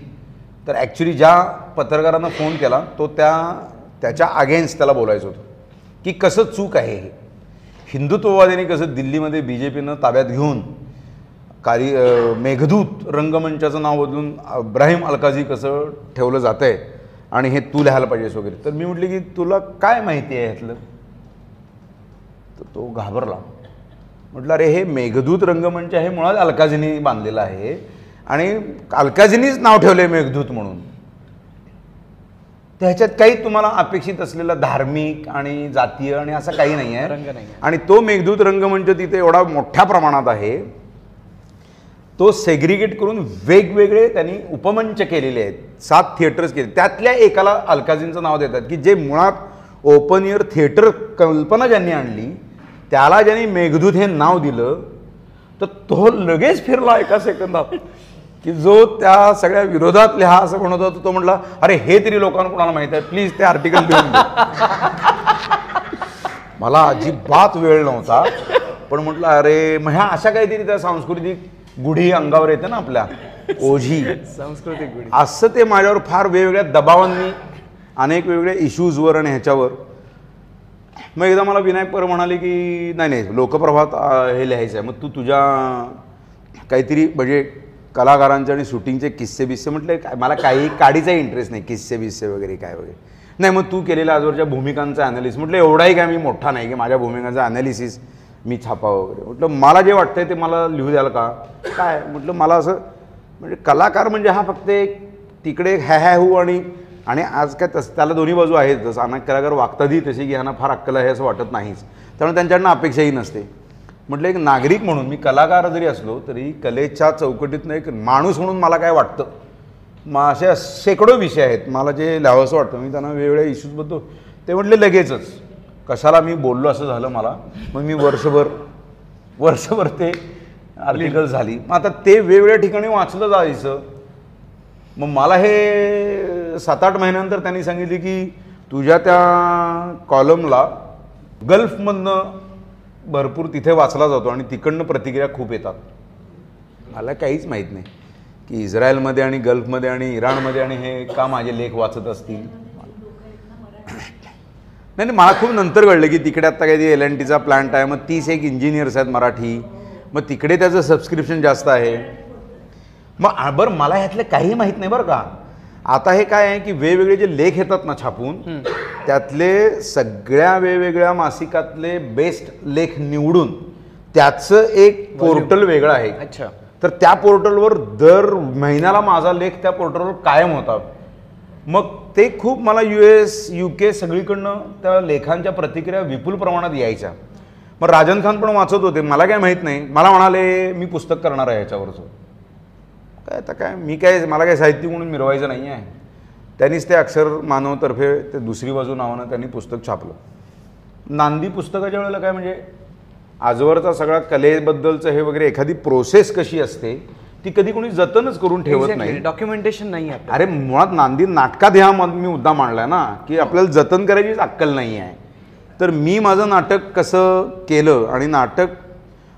तर ॲक्च्युली ज्या पत्रकारांना फोन केला तो त्या त्याच्या अगेन्स्ट त्याला बोलायचं होतं. की कसं चूक आहे हे? हिंदुत्ववादीने कसं दिल्लीमध्ये बी जे पीनं ताब्यात घेऊन कार्य अ, मेघदूत रंगमंचाचं नाव बदलून इब्राहिम अलकाजी कसं ठेवलं जातं आहे आणि हे तू लिहायला पाहिजेस वगैरे. तर मी म्हटलं की तुला काय माहिती आहे ह्यातलं? तर तो घाबरला. म्हटलं अरे हे मेघदूत रंगमंच हे मुळात अलकाजीनी बांधलेलं आहे आणि अलकाजीनीच नाव ठेवले मेघदूत म्हणून. तर ह्याच्यात काही तुम्हाला अपेक्षित असलेला धार्मिक आणि जातीय आणि असं काही नाही आहे. आणि तो मेघदूत रंगमंच तिथे एवढा मोठ्या प्रमाणात आहे तो सेग्रिगेट करून वेगवेगळे त्यांनी उपमंच केलेले आहेत. सात थिएटर्स केले त्यातल्या एकाला अलकाजींचं नाव देतात की जे मुळात ओपन इयर थिएटर कल्पना ज्यांनी आणली त्याला ज्यांनी मेघदूत हे नाव दिलं तर तो लगेच फिरला एका सेकंदात की जो त्या सगळ्या विरोधात लिहा असं म्हणत होता तो म्हटला अरे हे तरी लोकांना कोणाला माहीत आहे? प्लीज ते आर्टिकल लिहून मला अजिबात वेळ नव्हता पण म्हटलं अरे मग ह्या अशा काहीतरी त्या सांस्कृतिक गुढी अंगावर येते ना आपल्या. ओझी. सांस्कृतिक गुढी. असं ते माझ्यावर फार वेगवेगळ्या दबावांनी अनेक वेगवेगळ्या इश्यूजवर आणि ह्याच्यावर. मग एकदा मला विनायक पर म्हणाले की नाही नाही लोकप्रभात हे लिहायचं आहे मग तू तुझ्या काहीतरी म्हणजे कलाकारांचे आणि शूटिंगचे किस्से बिस्से म्हटले काय मला काही काडीचा इंटरेस्ट नाही किस्से बिस्से वगैरे काय वगैरे. नाही मग तू केलेल्या आजवरच्या भूमिकांचा ॲनालिसिस म्हटलं एवढाही काय मी मोठा नाही की माझ्या भूमिकांचा ॲनालिसिस मी छापावं वगैरे. म्हटलं मला जे वाटतंय ते मला लिहू द्याल का? काय? म्हटलं मला असं म्हणजे कलाकार म्हणजे हा फक्त एक तिकडे हॅ हॅ हू आणि आणि आज काय तसं त्याला दोन्ही बाजू आहेत जसं अनेक कलाकार वागतातही तशी की ह्यांना फार अक्कल आहे असं वाटत नाहीच. त्यामुळे त्यांच्याकडनं अपेक्षाही नसते. म्हटलं एक नागरिक म्हणून मी कलाकार जरी असलो तरी कलेच्या चौकटीतनं एक माणूस म्हणून मला काय वाटतं? मग असे शेकडो विषय आहेत. मला जे लिहावंसं वाटतं मी त्यांना वेगवेगळ्या इश्यूजबद्दल ते म्हटले लगेचच. कशाला मी बोललो असं झालं मला? मग मी वर्षभर वर्षभर ते आर्टिकल झाली. मग आता ते वेगवेगळ्या ठिकाणी वाचलं जायचं. मग मला हे सात आठ महिन्यानंतर त्यांनी सांगितले की तुझ्या त्या कॉलमला गल्फमधनं भरपूर तिथे वाचला जातो आणि तिकडनं प्रतिक्रिया खूप येतात. मला काहीच माहीत नाही की इस्रायलमध्ये आणि गल्फमध्ये आणि इराणमध्ये आणि हे का माझे लेख वाचत असतील? नाही नाही मला खूप नंतर कळलं की तिकडे आत्ता काही एल एन टीचा प्लांट आहे. मग तीस एक इंजिनियर्स आहेत मराठी. मग तिकडे त्याचं सबस्क्रिप्शन जास्त आहे. मग बरं मला ह्यातलं काही माहीत नाही बरं का. आता हे काय आहे की वेगवेगळे जे लेख येतात ना छापून त्यातले सगळ्या वेगवेगळ्या मासिकातले बेस्ट लेख निवडून त्याचं एक पोर्टल वेगळं आहे. अच्छा. तर त्या पोर्टलवर दर महिन्याला माझा लेख त्या पोर्टलवर कायम होता. मग ते खूप मला यू एस यू के सगळीकडनं त्या लेखांच्या प्रतिक्रिया विपुल प्रमाणात यायच्या. मग राजन खान पण वाचत होते. मला काय माहीत नाही. मला म्हणाले मी पुस्तक करणार आहे याच्यावरचं काय आता काय? मी काय मला काय साहित्य म्हणून मिरवायचं नाही आहे. त्यांनीच ते अक्षर मानवतर्फे ते दुसरी बाजू नावानं त्यांनी पुस्तक छापलं. नांदी पुस्तकाच्या वेळेला काय म्हणजे आजवरचा सगळा कलेबद्दलचं हे वगैरे एखादी प्रोसेस कशी असते ती कधी कोणी जतनच करून ठेवत नाही. डॉक्युमेंटेशन नाही आहे अरे मुळात नांदी नाटकात ह्या मी मुद्दा मांडलाय ना की आपल्याला जतन करायचीच अक्कल नाही आहे तर मी माझं नाटक कसं केलं आणि नाटक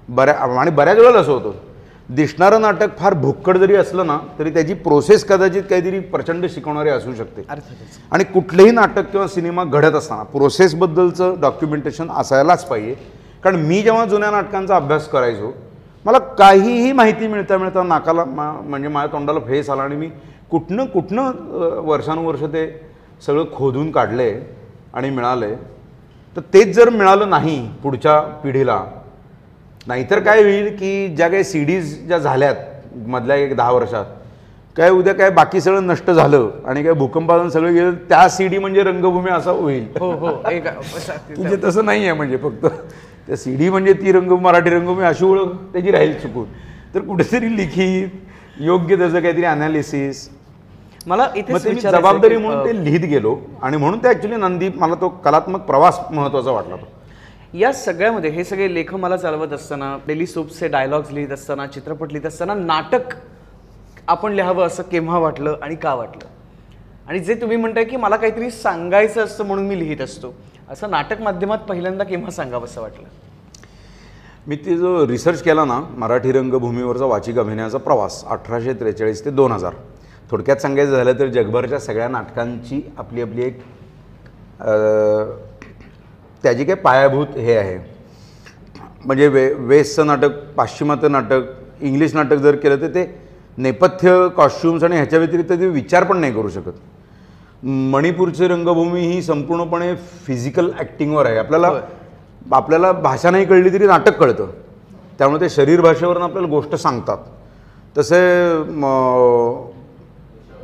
बऱ्या आणि बऱ्याच वेळेला असं होतं. दिसणारं नाटक फार भुक्कड जरी असलं ना तरी त्याची प्रोसेस कदाचित काहीतरी प्रचंड शिकवणारी असू शकते. आणि कुठलंही नाटक किंवा सिनेमा घडत असताना प्रोसेसबद्दलचं डॉक्युमेंटेशन असायलाच पाहिजे. कारण मी जेव्हा जुन्या नाटकांचा अभ्यास करायचो मला काहीही माहिती मिळता मिळता नाकाला मा म्हणजे माझ्या तोंडाला फेस आला आणि मी कुठनं कुठनं वर्षानुवर्ष ते सगळं खोदून काढले आणि मिळाले. तर तेच जर मिळालं नाही पुढच्या पिढीला नाहीतर काय होईल की ज्या काही सी डीज ज्या झाल्यात मधल्या एक दहा वर्षात काय उद्या काय बाकी सगळं नष्ट झालं आणि काय भूकंपानं सगळं गेलं त्या सी डी म्हणजे रंगभूमी असा होईल. हो हो तुझे तसं नाही आहे म्हणजे फक्त. त्या सी डी म्हणजे ती रंग मराठी रंगभूमी अशी ओळख त्याची राहील चुकून. तर कुठेतरी लिखित योग्य त्याचं काहीतरी अनालिसिस मला इथे जबाबदारी म्हणून ते लिहित गेलो आणि म्हणून ते ॲक्च्युली नंदी मला तो कलात्मक प्रवास महत्त्वाचा वाटला तो. या सगळ्यामध्ये हे सगळे लेख मला चालवत असताना डेली सोप्सचे डायलॉग्स लिहित असताना चित्रपट लिहित असताना नाटक आपण लिहावं असं केव्हा वाटलं आणि का वाटलं? आणि जे तुम्ही म्हणताय की मला काहीतरी सांगायचं असतं म्हणून मी लिहित असतो. असं नाटक माध्यमात पहिल्यांदा केव्हा सांगावं असं वाटलं? मी ते जो रिसर्च केला ना मराठी रंगभूमीवरचा वाचिक अभिनयाचा प्रवास अठराशे त्रेचाळीस ते दोन हजार. थोडक्यात सांगायचं झालं तर जगभरच्या सगळ्या नाटकांची आपली आपली एक त्याची काही पायाभूत हे आहे. म्हणजे वे वेस्टचं नाटक पाश्चिमात्य नाटक इंग्लिश नाटक जर केलं तर ते नेपथ्य कॉस्ट्युम्स आणि ह्याच्या व्यतिरिक्त ते विचार पण नाही करू शकत. मणिपूरची रंगभूमी ही संपूर्णपणे फिजिकल ॲक्टिंगवर आहे. आपल्याला आपल्याला भाषा नाही कळली तरी नाटक कळतं. त्यामुळे ते शरीर भाषेवरून आपल्याला गोष्ट सांगतात. तसे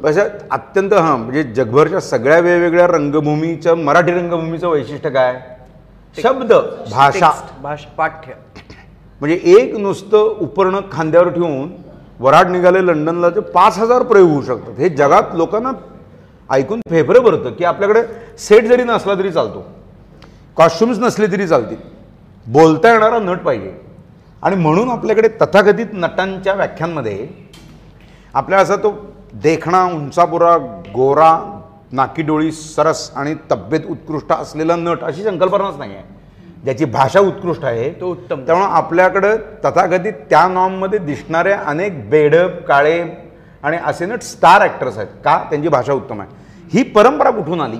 अशा अत्यंत हां म्हणजे जगभरच्या सगळ्या वेगवेगळ्या रंगभूमीच्या मराठी रंगभूमीचं वैशिष्ट्य काय? शब्द भाषा. भाषा पाठ्य. म्हणजे एक नुसतं उपरणं खांद्यावर ठेवून वराड निघाले लंडनला ते पाच हजार प्रयोग होऊ शकतात. हे जगात लोकांना ऐकून फेफरं भरतं की आपल्याकडे सेट जरी नसला तरी चालतो. कॉस्ट्युम्स नसले तरी चालतील. बोलता येणारा नट पाहिजे. आणि म्हणून आपल्याकडे तथाकथित नटांच्या व्याख्यांमध्ये आपल्याला असा तो देखणा उंचापुरा गोरा नाकी डोळी सरस आणि तब्येत उत्कृष्ट असलेला नट अशी संकल्पनाच नाही आहे ज्याची भाषा उत्कृष्ट आहे तो उत्तम. त्यामुळे आपल्याकडं तथाकथित त्या नॉर्ममध्ये दिसणाऱ्या अनेक बेडप काळे आणि असे नट स्टार ॲक्टर्स आहेत. का? त्यांची भाषा उत्तम आहे. ही परंपरा कुठून आली?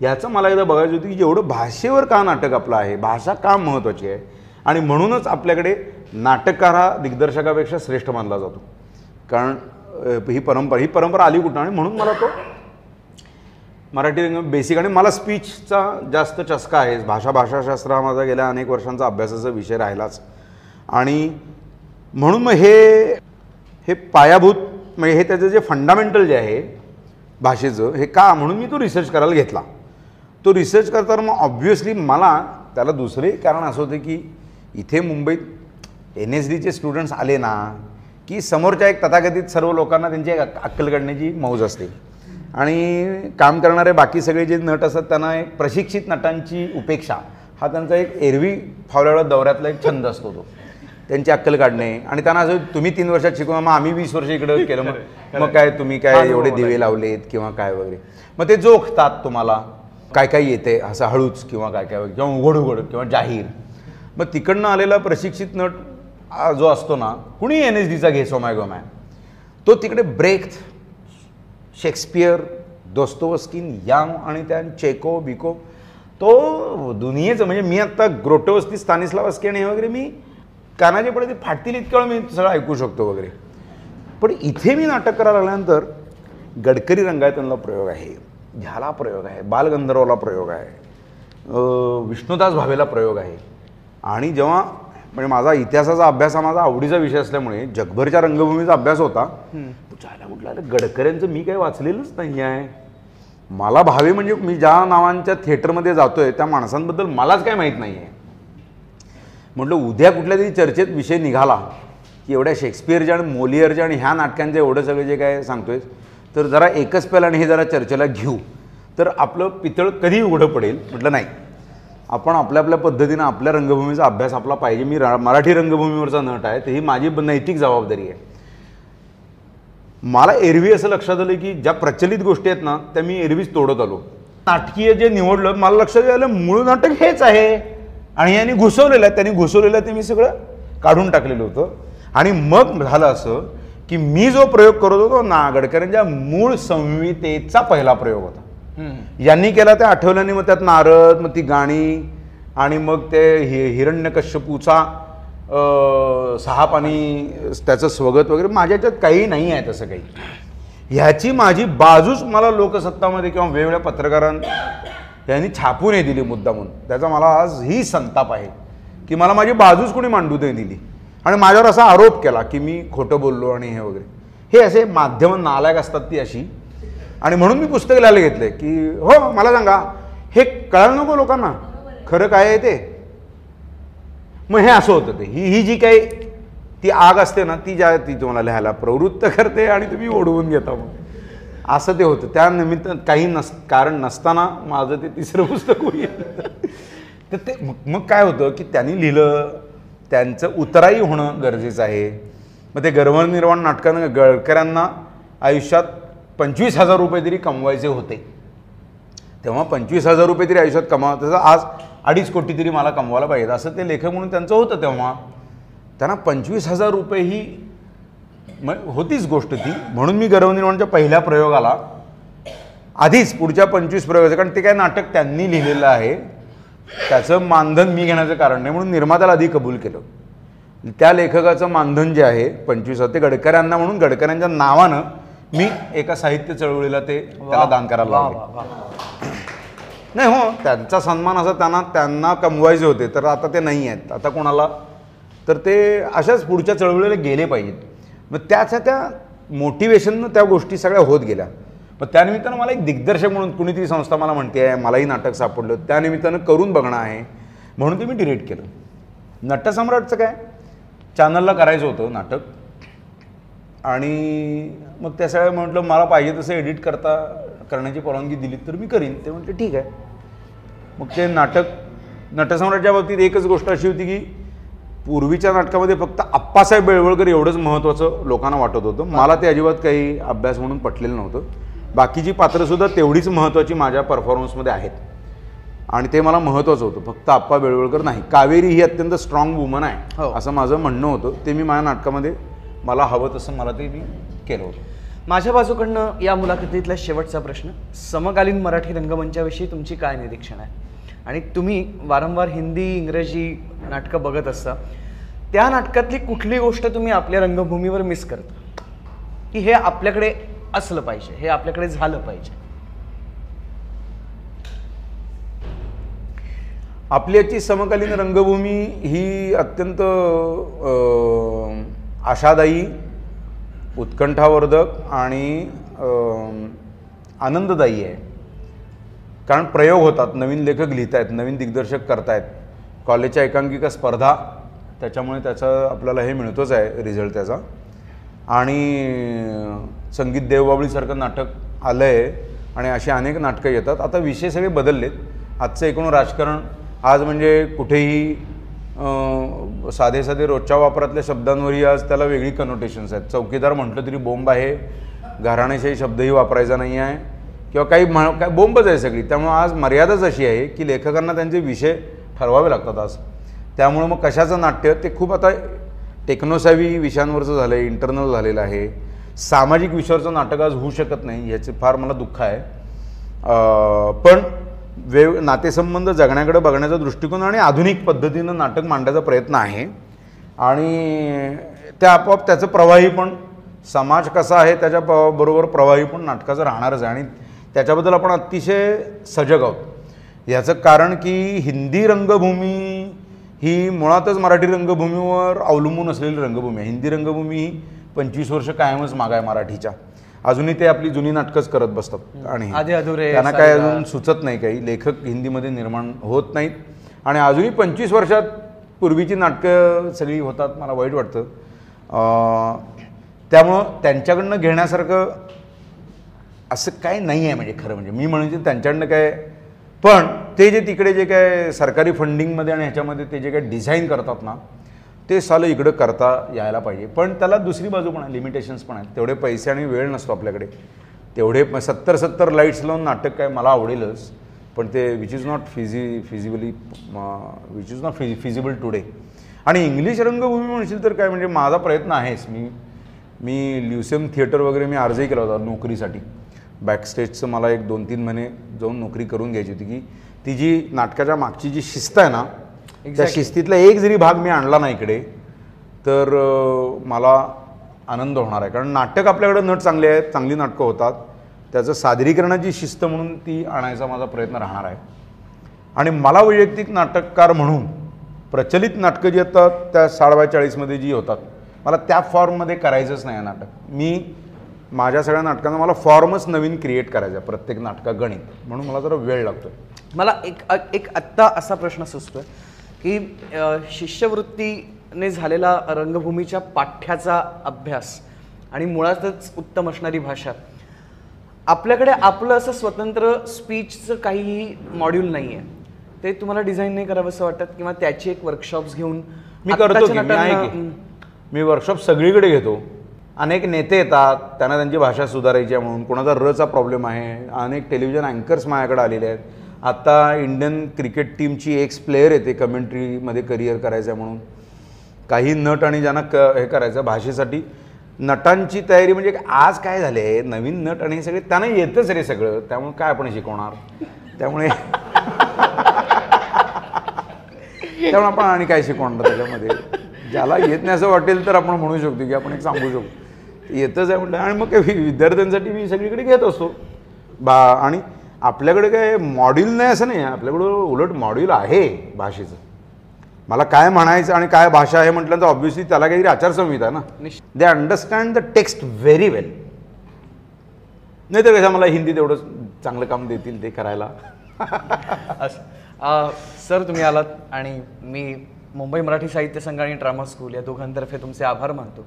याचं मला एकदा बघायचं होतं की जेवढं भाषेवर का नाटक आपलं आहे भाषा का महत्त्वाची आहे? आणि म्हणूनच आपल्याकडे नाटककार हा दिग्दर्शकापेक्षा श्रेष्ठ मानला जातो. कारण ही परंपरा ही परंपरा आली कुठं? आणि म्हणून मला तो मराठी रंग बेसिक आणि मला स्पीचचा जास्त चस्का आहे. भाषा भाषाशास्त्र हा माझा गेल्या अनेक वर्षांचा अभ्यासाचा विषय राहिलाच. आणि म्हणून मग हे हे पायाभूत म्हणजे हे त्याचं जे फंडामेंटल जे आहे भाषेचं हे का म्हणून मी तो रिसर्च करायला घेतला. तो रिसर्च करताना मग ऑब्व्हियसली मला त्याला दुसरंही कारण असं होतं की इथे मुंबईत एन एस डीचे स्टुडंट्स आले ना की समोरच्या एक तथाकथित सर्व लोकांना त्यांची एक अक्कल काढण्याची मौज असते. आणि काम करणारे बाकी सगळे जे नट असतात त्यांना एक प्रशिक्षित नटांची उपेक्षा. हा त्यांचा एक एरवी फावल्यावेळा दौऱ्यातला एक छंद असतो तो. त्यांची अक्कल काढणे. आणि त्यांना असं तुम्ही तीन वर्षात शिकवा मग आम्ही वीस वर्ष इकडं केलं मग मग काय तुम्ही काय एवढे दिवे लावलेत किंवा काय वगैरे? मग ते जोखतात तुम्हाला. काय काय येते असं हळूच किंवा काय काय वगैरे किंवा उघड उघड किंवा जाहीर. मग तिकडनं आलेला प्रशिक्षित नट जो असतो ना कुणी एन एस डीचा घे सोमाय गोमाय? तो तिकडे ब्रेक शेक्सपियर दोस्तोवस्किन यांग आणि त्या चेको बिको तो दुनियेचं म्हणजे मी आत्ता ग्रोटोवस्ती स्थानिस्लावस्की आणि हे वगैरे मी कानाचे पडे ते फाटतील इतकं वेळ मी सगळं ऐकू शकतो वगैरे. पण इथे मी नाटक करायला लागल्यानंतर गडकरी रंगायतनला प्रयोग आहे झाला प्रयोग आहे बालगंधर्वला प्रयोग आहे विष्णुदास भावेला प्रयोग आहे. आणि जेव्हा म्हणजे माझा इतिहासाचा अभ्यास हा माझा आवडीचा विषय असल्यामुळे जगभरच्या रंगभूमीचा अभ्यास होता जायला कुठला गडकऱ्यांचं मी काही वाचलेलंच नाही आहे. मला भावे म्हणजे मी ज्या नावांच्या थिएटरमध्ये जातोय त्या माणसांबद्दल मलाच काय माहीत नाही आहे म्हटलं उद्या कुठल्या तरी चर्चेत विषय निघाला. की एवढ्या शेक्सपियरच्या आणि मोलियरच्या आणि ह्या नाटकांचं एवढं सगळं जे काय सांगतोय तर जरा एकच पेलाने हे जरा चर्चेला घेऊ. तर आपलं पितळ कधी उघडं पडेल म्हटलं नाही. आपण आपल्या आपल्या पद्धतीनं आपल्या रंगभूमीचा अभ्यास आपला पाहिजे. मी मराठी रंगभूमीवरचा नट आहे तर ही माझी नैतिक जबाबदारी आहे. मला एरवी असं लक्षात आलं की ज्या प्रचलित गोष्टी आहेत ना त्या मी एरवीच तोडत आलो. नाटकीय जे निवडलं मला लक्षात आलं मूळ नाटक हेच आहे. आणि यांनी घुसवलेलं आहे त्यांनी घुसवलेलं ते मी सगळं काढून टाकलेलं होतं. आणि मग झालं असं की मी जो प्रयोग करत होतो ना गडकऱ्यांच्या मूळ संहितेचा पहिला प्रयोग होता. यांनी केला त्या आठवल्याने मग त्यात नारद मग ती गाणी आणि मग ते हि हिरण्यकश्यपूचा सहा पाणी त्याचं स्वगत वगैरे माझ्या याच्यात काही नाही आहे तसं काही. ह्याची माझी बाजूच मला लोकसत्तामध्ये किंवा वेगवेगळ्या पत्रकारां यांनी छापून हे दिली मुद्दामून त्याचा मला आज ही संताप आहे की मला माझी बाजूच कोणी मांडू नाही दिली. आणि माझ्यावर असा आरोप केला की मी खोटं बोललो आणि हे वगैरे. हे असे माध्यम नालायक असतात ती अशी. आणि म्हणून मी पुस्तक लिहायला घेतलं की हो मला सांगा हे कळायला नको लोकांना. खरं काय आहे ते? मग हे असं होतं ते. ही ही जी काही ती आग असते ना ती ज्या ती तुम्हाला लिहायला प्रवृत्त करते आणि तुम्ही ओढवून घेता मग. असं ते होतं. त्या निमित्त काही नस कारण नसताना माझं ते तिसरं पुस्तक होईल. तर ते मग काय होतं की त्यांनी लिहिलं त्यांचं उतराई होणं गरजेचं आहे. मग ते गर्भनिर्वाण नाटकानं गडकऱ्यांना आयुष्यात पंचवीस हजार रुपये तरी कमवायचे होते. तेव्हा पंचवीस हजार रुपये तरी आयुष्यात कमाव त्याचं आज अडीच कोटी तरी मला कमवायला पाहिजे. असं ते लेखक म्हणून त्यांचं होतं तेव्हा. त्यांना पंचवीस हजार रुपये ही म- होतीच गोष्ट ती. म्हणून मी गर्भनिर्माणच्या पहिल्या प्रयोगाला आधीच पुढच्या पंचवीस प्रयोगाचं कारण ते काय नाटक त्यांनी लिहिलेलं आहे. त्याचं मानधन मी घेण्याचं कारण नाही म्हणून निर्मात्याला आधी कबूल केलं. त्या लेखकाचं मानधन जे आहे पंचवीस ते गडकऱ्यांना म्हणून गडकऱ्यांच्या नावानं मी एका साहित्य चळवळीला ते त्याला दान करायला वा. नाही हो त्यांचा सन्मान असा त्यांना त्यांना कमवायचे होते तर आता ते नाही आहेत. आता कोणाला? तर ते अशाच पुढच्या चळवळीला गेले पाहिजेत. मग त्याचा त्या मोटिवेशननं त्या गोष्टी सगळ्या होत गेल्या. मग त्यानिमित्तानं मला एक दिग्दर्शक म्हणून कुणीतरी संस्था मला म्हणते आहे मलाही नाटक सापडलं. त्यानिमित्तानं करून बघणं आहे म्हणून ते मी डिरेक्ट केलं. नटसम्राटचं काय? चॅनलला करायचं होतं नाटक. आणि मग त्या सगळ्या म्हटलं मला पाहिजे तसं एडिट करता करण्याची परवानगी दिली तर मी करीन. ते म्हटलं ठीक आहे. मग ते नाटक नटसम्राटच्या बाबतीत एकच गोष्ट अशी होती की पूर्वीच्या नाटकामध्ये फक्त आप्पासाहेब बेळवळकर एवढंच महत्त्वाचं लोकांना वाटत होतं. मला ते अजिबात काही अभ्यास म्हणून पटलेलं नव्हतं. बाकीची पात्रंसुद्धा तेवढीच महत्त्वाची माझ्या परफॉर्मन्समध्ये आहेत. आणि ते मला महत्त्वाचं होतं. फक्त आप्पा बेळवळकर नाही. कावेरी ही अत्यंत स्ट्रॉंग वुमन आहे हो. असं माझं म्हणणं होतं. ते मी माझ्या नाटकामध्ये मला हवं तसं मला ते मी केलं होतं. माझ्या बाजूकडनं या मुलाखतीतला शेवटचा प्रश्न. समकालीन मराठी रंगमंचाविषयी तुमची काय निरीक्षण आहे? आणि तुम्ही वारंवार हिंदी इंग्रजी नाटकं बघत असता त्या नाटकातली कुठली गोष्ट तुम्ही आपल्या रंगभूमीवर मिस करता? की हे आपल्याकडे असलं पाहिजे हे आपल्याकडे झालं पाहिजे? आपल्याची समकालीन रंगभूमी ही अत्यंत आशादायी उत्कंठावर्धक आणि आनंददायी आहे. कारण प्रयोग होतात नवीन लेखक लिहित आहेत नवीन दिग्दर्शक करतायत. कॉलेजच्या एकांकिका स्पर्धा त्याच्यामुळे त्याचं आपल्याला हे मिळतोच आहे रिझल्ट त्याचा. आणि संगीत देवबाबळीसारखं नाटक आलं आहे आणि अशी अनेक नाटकं येतात. आता विषय सगळे बदललेत. आजचं एकूण राजकारण आज म्हणजे कुठेही साधे साधे रोजच्या वापरातल्या शब्दांवरही आज त्याला वेगळी कनोटेशन्स आहेत. चौकीदार म्हटलं तरी बोंब आहे. घराण्याशाही शब्दही वापरायचा नाही आहे किंवा काही म्ह काय बोंबच आहे सगळी. त्यामुळे आज मर्यादाच अशी आहे की लेखकांना त्यांचे विषय ठरवावे लागतात आज. त्यामुळं मग कशाचं नाट्य? ते खूप आता टेक्नोसॅवी विषयांवरचं झालं आहे इंटरनल झालेलं आहे. सामाजिक विषयावरचं नाटक आज होऊ शकत नाही याचे फार मला दुःख आहे. पण वेव नातेसंबंध जगण्याकडे बघण्याचा दृष्टिकोन आणि आधुनिक पद्धतीनं नाटक मांडण्याचा प्रयत्न आहे. आणि त्या आपोआप त्याचं प्रवाही पण समाज कसा आहे त्याच्या प बरोबर प्रवाही पण नाटकाचं राहणारच आहे. आणि त्याच्याबद्दल आपण अतिशय सजग आहोत. याचं कारण की हिंदी रंगभूमी ही मुळातच मराठी रंगभूमीवर अवलंबून असलेली रंगभूमी आहे. हिंदी रंगभूमी ही पंचवीस वर्ष कायमच माग आहे मराठीच्या. अजूनही ते आपली जुनी नाटकंच करत बसतात. आणि त्यांना काय. अजून सुचत नाही काही. लेखक हिंदीमध्ये निर्माण होत नाहीत. आणि अजूनही पंचवीस वर्षात पूर्वीची नाटकं सगळी होतात मला वाईट वाटतं. त्यामुळं त्यांच्याकडनं घेण्यासारखं असं काय नाही आहे म्हणजे खरं म्हणजे. मी म्हणजे त्यांच्याकडनं काय पण ते जे तिकडे जे काय सरकारी फंडिंगमध्ये आणि ह्याच्यामध्ये ते जे काय डिझाईन करतात ना ते सालं इकडं करता यायला पाहिजे. पण त्याला दुसरी बाजू पण आहे लिमिटेशन्स पण आहेत. तेवढे पैसे आणि वेळ नसतो आपल्याकडे. तेवढे सत्तर सत्तर लाईट्स लावून नाटक काय मला आवडेलच पण ते which is not fizzy feasibly which is not fizzy feasible today आणि इंग्लिश रंगभूमी म्हणशील तर काय म्हणजे माझा प्रयत्न आहेच. मी मी ल्युसियम थिएटर वगैरे मी अर्जही केला होता नोकरीसाठी. बॅकस्टेजचं मला एक दोन तीन महिने जाऊन नोकरी करून घ्यायची होती की ती जी नाटकाच्या मागची जी शिस्त आहे ना त्या Exactly. शिस्तीतला एक जरी भाग मी आणला ना इकडे तर मला आनंद होणार आहे. कारण नाटक आपल्याकडे नट चांगले आहेत चांगली नाटकं होतात. त्याचं सादरीकरणाची शिस्त म्हणून ती आणायचा माझा प्रयत्न राहणार आहे. आणि मला वैयक्तिक नाटककार म्हणून प्रचलित नाटकं जी येतात त्या साडबाय चाळीसमध्ये जी होतात मला त्या फॉर्ममध्ये करायचंच नाही आहे नाटक. मी माझ्या सगळ्या नाटकांना मला फॉर्मच नवीन क्रिएट करायचा प्रत्येक नाटका गणित. म्हणून मला जरा वेळ लागतो मला एक एक आत्ता असा प्रश्न सुचतोय की शिष्यवृत्तीने झालेला रंगभूमीच्या पाठ्याचा अभ्यास आणि मुळातच उत्तम असणारी भाषा आपल्याकडे आपलं असं स्वतंत्र स्पीचचं काहीही मॉड्यूल नाही आहे ते तुम्हाला डिझाईन नाही करावं असं वाटत? किंवा त्याची एक वर्कशॉप्स घेऊन मी करतो मी वर्कशॉप सगळीकडे घेतो. अनेक नेते येतात त्यांना त्यांची भाषा सुधारायची आहे म्हणून. कोणाचा रचा प्रॉब्लेम आहे? अनेक टेलिव्हिजन अँकर्स माझ्याकडे आलेले आहेत. आत्ता इंडियन क्रिकेट टीमची एक्स प्लेयर येते कमेंट्रीमध्ये करिअर करायचं आहे म्हणून. काही नट आणि ज्यांना क हे करायचं भाषेसाठी नटांची तयारी म्हणजे आज काय झाले नवीन नट आणि हे सगळे त्यांना येतच रे सगळं. त्यामुळे काय आपण शिकवणार? त्यामुळे त्यामुळे आपण आणि काय शिकवणार त्याच्यामध्ये? ज्याला येत नाही असं वाटेल तर आपण म्हणू शकतो की आपण एक सांगू शकतो. येतच आहे म्हटलं. आणि मग वि- विद्यार्थ्यांसाठी मी सगळीकडे घेत असतो. बा आणि आपल्याकडे काय मॉड्यूल नाही असं नाही आपल्याकडं उलट मॉड्यूल आहे भाषेचं. मला काय म्हणायचं आणि काय भाषा आहे म्हटलं तर ऑब्व्हियसली त्याला काहीतरी आचारसंहिता ना. They understand the text very well नाही तर कसं मला हिंदीत एवढं चांगलं काम देतील ते करायला? सर तुम्ही आलात आणि मी मुंबई मराठी साहित्य संघ आणि ड्रामा स्कूल या दोघांतर्फे तुमचे आभार मानतो.